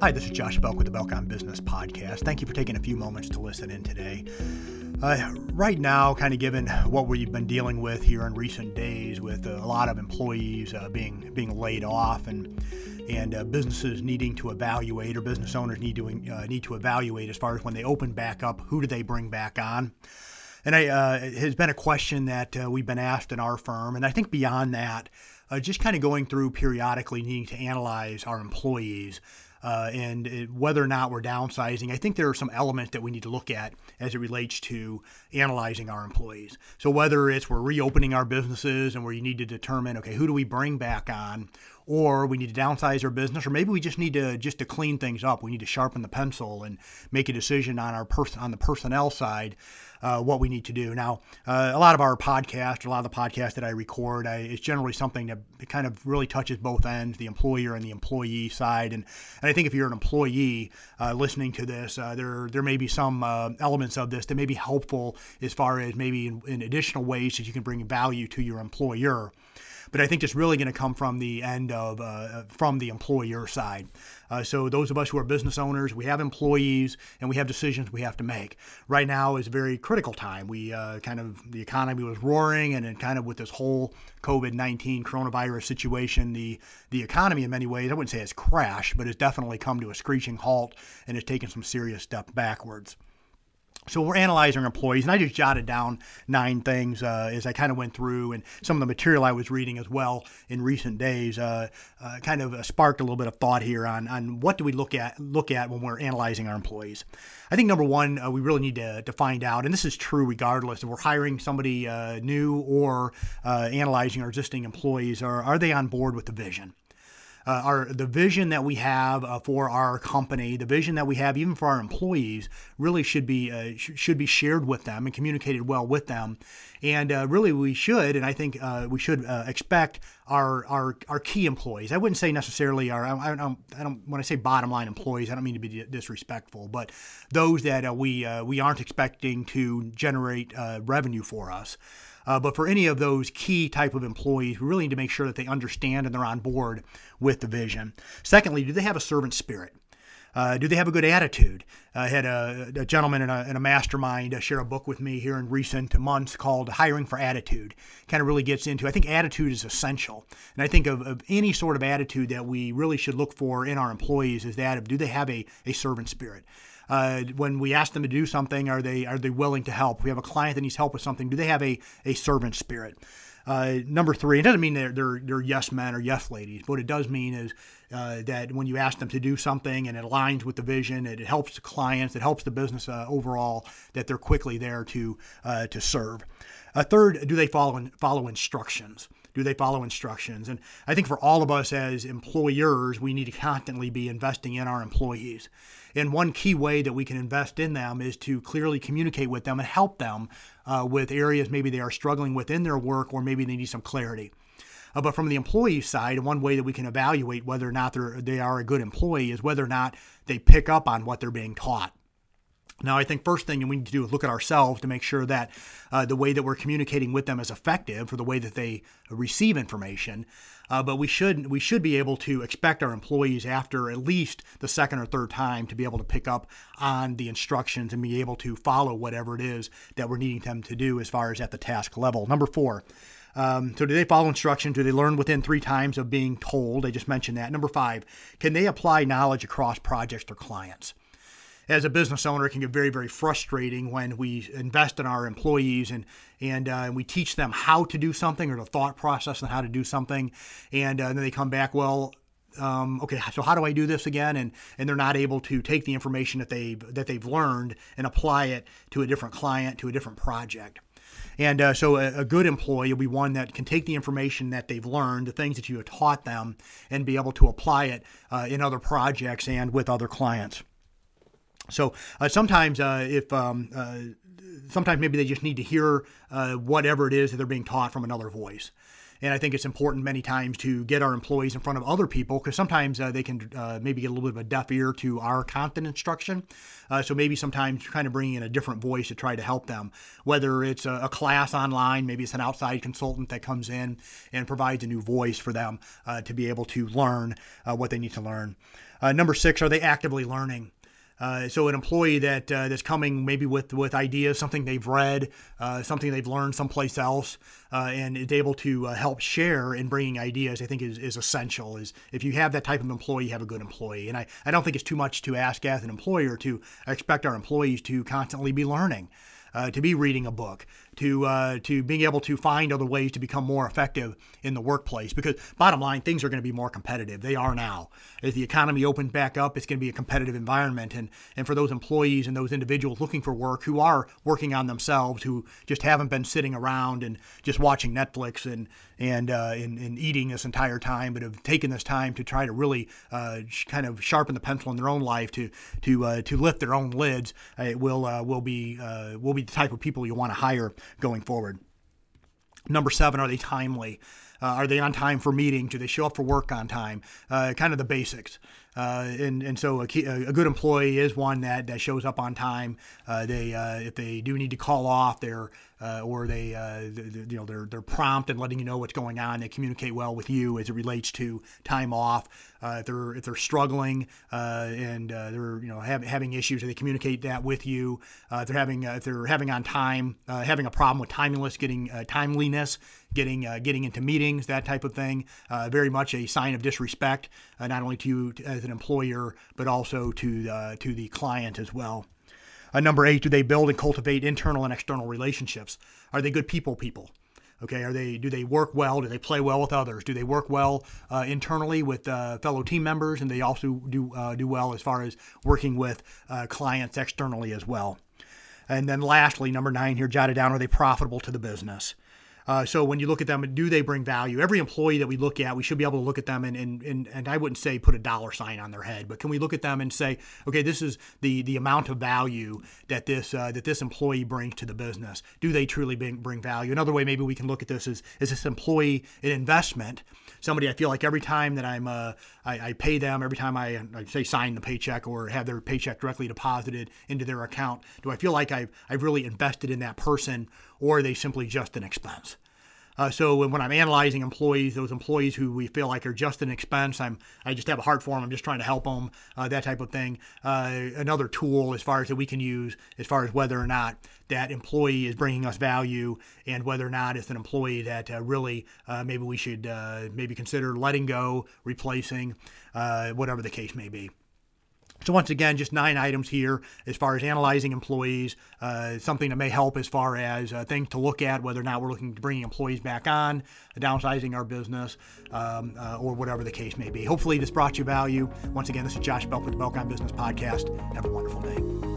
Hi, this is Josh Belk with the Belk on Business Podcast. Thank you for taking a few moments to listen in today. Uh, right now, kind of given what we've been dealing with here in recent days, with uh, a lot of employees uh, being being laid off and and uh, businesses needing to evaluate, or business owners need to uh, need to evaluate as far as when they open back up, who do they bring back on? And I, uh, it has been a question that we've been asked in our firm, and I think beyond that, just kind of going through periodically needing to analyze our employees uh, and it, whether or not we're downsizing. I think there are some elements that we need to look at as it relates to analyzing our employees. So whether it's we're reopening our businesses and where you need to determine, okay, who do we bring back on, or we need to downsize our business, or maybe we just need to just to clean things up. We need to sharpen the pencil and make a decision on our person on the personnel side uh, what we need to do. Now, uh, a lot of our podcast, a lot of the podcasts that I record, I, it's generally something that kind of really touches both ends, the employer and the employee side. And, and I think if you're an employee uh, listening to this, uh, there there may be some uh, elements of this that may be helpful as far as maybe in, in additional ways that you can bring value to your employer but I think it's really going to come from the end of uh, from the employer side. Uh, so those of us who are business owners, we have employees and we have decisions we have to make. Right now is a very critical time. We uh, kind of the economy was roaring, and then kind of with this whole COVID-19 coronavirus situation, the the economy in many ways, I wouldn't say it's crashed, but it's definitely come to a screeching halt and has taken some serious steps backwards. So we're analyzing our employees, and I just jotted down nine things uh, as I kind of went through, and some of the material I was reading as well in recent days uh, uh, kind of uh, sparked a little bit of thought here on, on what do we look at look at when we're analyzing our employees. I think number one, uh, we really need to, to find out, and this is true regardless if we're hiring somebody uh, new or analyzing our existing employees, are are they on board with the vision? Uh, our the vision that we have uh, for our company, the vision that we have even for our employees, really should be uh, sh- should be shared with them and communicated well with them. And uh, really, we should, and I think uh, we should uh, expect our, our our key employees. I wouldn't say necessarily our. I, I, don't, I don't. When I say bottom line employees, I don't mean to be disrespectful, but those that we we aren't expecting to generate revenue for us. Uh, but for any of those key type of employees, we really need to make sure that they understand and they're on board with the vision. Secondly, do they have a servant spirit? Uh, do they have a good attitude? I had a, a gentleman in a, in a mastermind uh, share a book with me here in recent months called Hiring for Attitude. Kind of really gets into, I think attitude is essential. And I think of, of any sort of attitude that we really should look for in our employees is that of do they have a, a servant spirit? uh, when we ask them to do something, are they are they willing to help? We have a client that needs help with something. Do they have a, a servant spirit? Uh, number three, it doesn't mean they're, they're, they're yes men or yes ladies. What it does mean is uh, that when you ask them to do something and it aligns with the vision, it, it helps the clients, it helps the business uh, overall, that they're quickly there to uh, to serve. A third, do they follow in, follow instructions? Do they follow instructions? And I think for all of us as employers, we need to constantly be investing in our employees. And one key way that we can invest in them is to clearly communicate with them and help them uh, with areas maybe they are struggling within their work or maybe they need some clarity. Uh, but from the employee side, one way that we can evaluate whether or not they're, they are a good employee is whether or not they pick up on what they're being taught. Now, I think first thing we need to do is look at ourselves to make sure that uh, the way that we're communicating with them is effective for the way that they receive information. Uh, but we should we should be able to expect our employees after at least the second or third time to be able to pick up on the instructions and be able to follow whatever it is that we're needing them to do as far as at the task level. Number four. Um, so, do they follow instructions? Do they learn within three times of being told? I just mentioned that. Number five, can they apply knowledge across projects or clients? As a business owner, it can get very, very frustrating when we invest in our employees and and uh, we teach them how to do something or the thought process on how to do something, and, uh, then they come back, well, um, okay, so how do I do this again? And and they're not able to take the information that they that they've learned and apply it to a different client, to a different project. And uh, so a, a, good employee will be one that can take the information that they've learned, the things that you have taught them, and be able to apply it uh, in other projects and with other clients. So uh, sometimes, uh, if um, uh, sometimes maybe they just need to hear uh, whatever it is that they're being taught from another voice. And I think it's important many times to get our employees in front of other people because sometimes uh, they can uh, maybe get a little bit of a deaf ear to our content instruction. So maybe sometimes kind of bringing in a different voice to try to help them, whether it's a, a, class online, maybe it's an outside consultant that comes in and provides a new voice for them to be able to learn what they need to learn. Number six, are they actively learning? Uh, so an employee that uh, that's coming maybe with with ideas, something they've read, uh, something they've learned someplace else, uh, and is able to uh, help share in bringing ideas, I think is, is essential. Is if you have that type of employee, you have a good employee. And I, I don't think it's too much to ask as an employer to expect our employees to constantly be learning uh, to be reading a book, to uh, to being able to find other ways to become more effective in the workplace. Because bottom line, things are going to be more competitive. They are now. As the economy opens back up, it's going to be a competitive environment. And and for those employees and those individuals looking for work who are working on themselves, who just haven't been sitting around and just watching Netflix and and uh, and, and, eating this entire time, but have taken this time to try to really uh, kind of sharpen the pencil in their own life to to uh, to lift their own lids, it will will be will be the type of people you want to hire going forward. Number seven, are they timely? Uh, are they on time for meetings? Do they show up for work on time? Uh, kind of the basics. Uh, and and so a, key, a, good employee is one that, that shows up on time. Uh, they uh, if they do need to call off, they're uh, or they, uh, they, you know they're they're prompt and letting you know what's going on. They communicate well with you as it relates to time off. If they're if they're struggling and they're you know have, having issues, they communicate that with you. if they're having if they're having on time, having a problem with timeliness, getting timeliness, getting getting into meetings, that type of thing. very much a sign of disrespect, not only to you as an employer, but also to uh, to the client as well. Uh, number eight, do they build and cultivate internal and external relationships? Are they good people people? Okay, are they do they work well? Do they play well with others? Do they work well uh, internally with uh, fellow team members? And they also do uh, do well as far as working with uh, clients externally as well. And then lastly, number nine here, jotted down: Are they profitable to the business? Uh, so when you look at them, do they bring value? Every employee that we look at, we should be able to look at them and, and, and, and I wouldn't say put a dollar sign on their head, but can we look at them and say, okay, this is the, the amount of value that this uh, that this employee brings to the business. Do they truly bring, bring value? Another way maybe we can look at this is, is this employee an investment? Somebody I feel like every time that I'm uh, I, I, pay them, every time I, I say sign the paycheck or have their paycheck directly deposited into their account, do I feel like I've, I've really invested in that person or are they simply just an expense? Uh, so when, when, I'm analyzing employees, those employees who we feel like are just an expense, I'm I just have a heart for them. I'm just trying to help them, uh, that type of thing. Uh, another tool as far as that we can use as far as whether or not that employee is bringing us value and whether or not it's an employee that uh, really uh, maybe we should uh, maybe consider letting go, replacing, whatever the case may be. So once again, just nine items here as far as analyzing employees, uh, something that may help as far as uh, things to look at, whether or not we're looking to bring employees back on, downsizing our business, um, uh, or whatever the case may be. Hopefully this brought you value. Once again, this is Josh Belk with the Belk on Business Podcast. Have a wonderful day.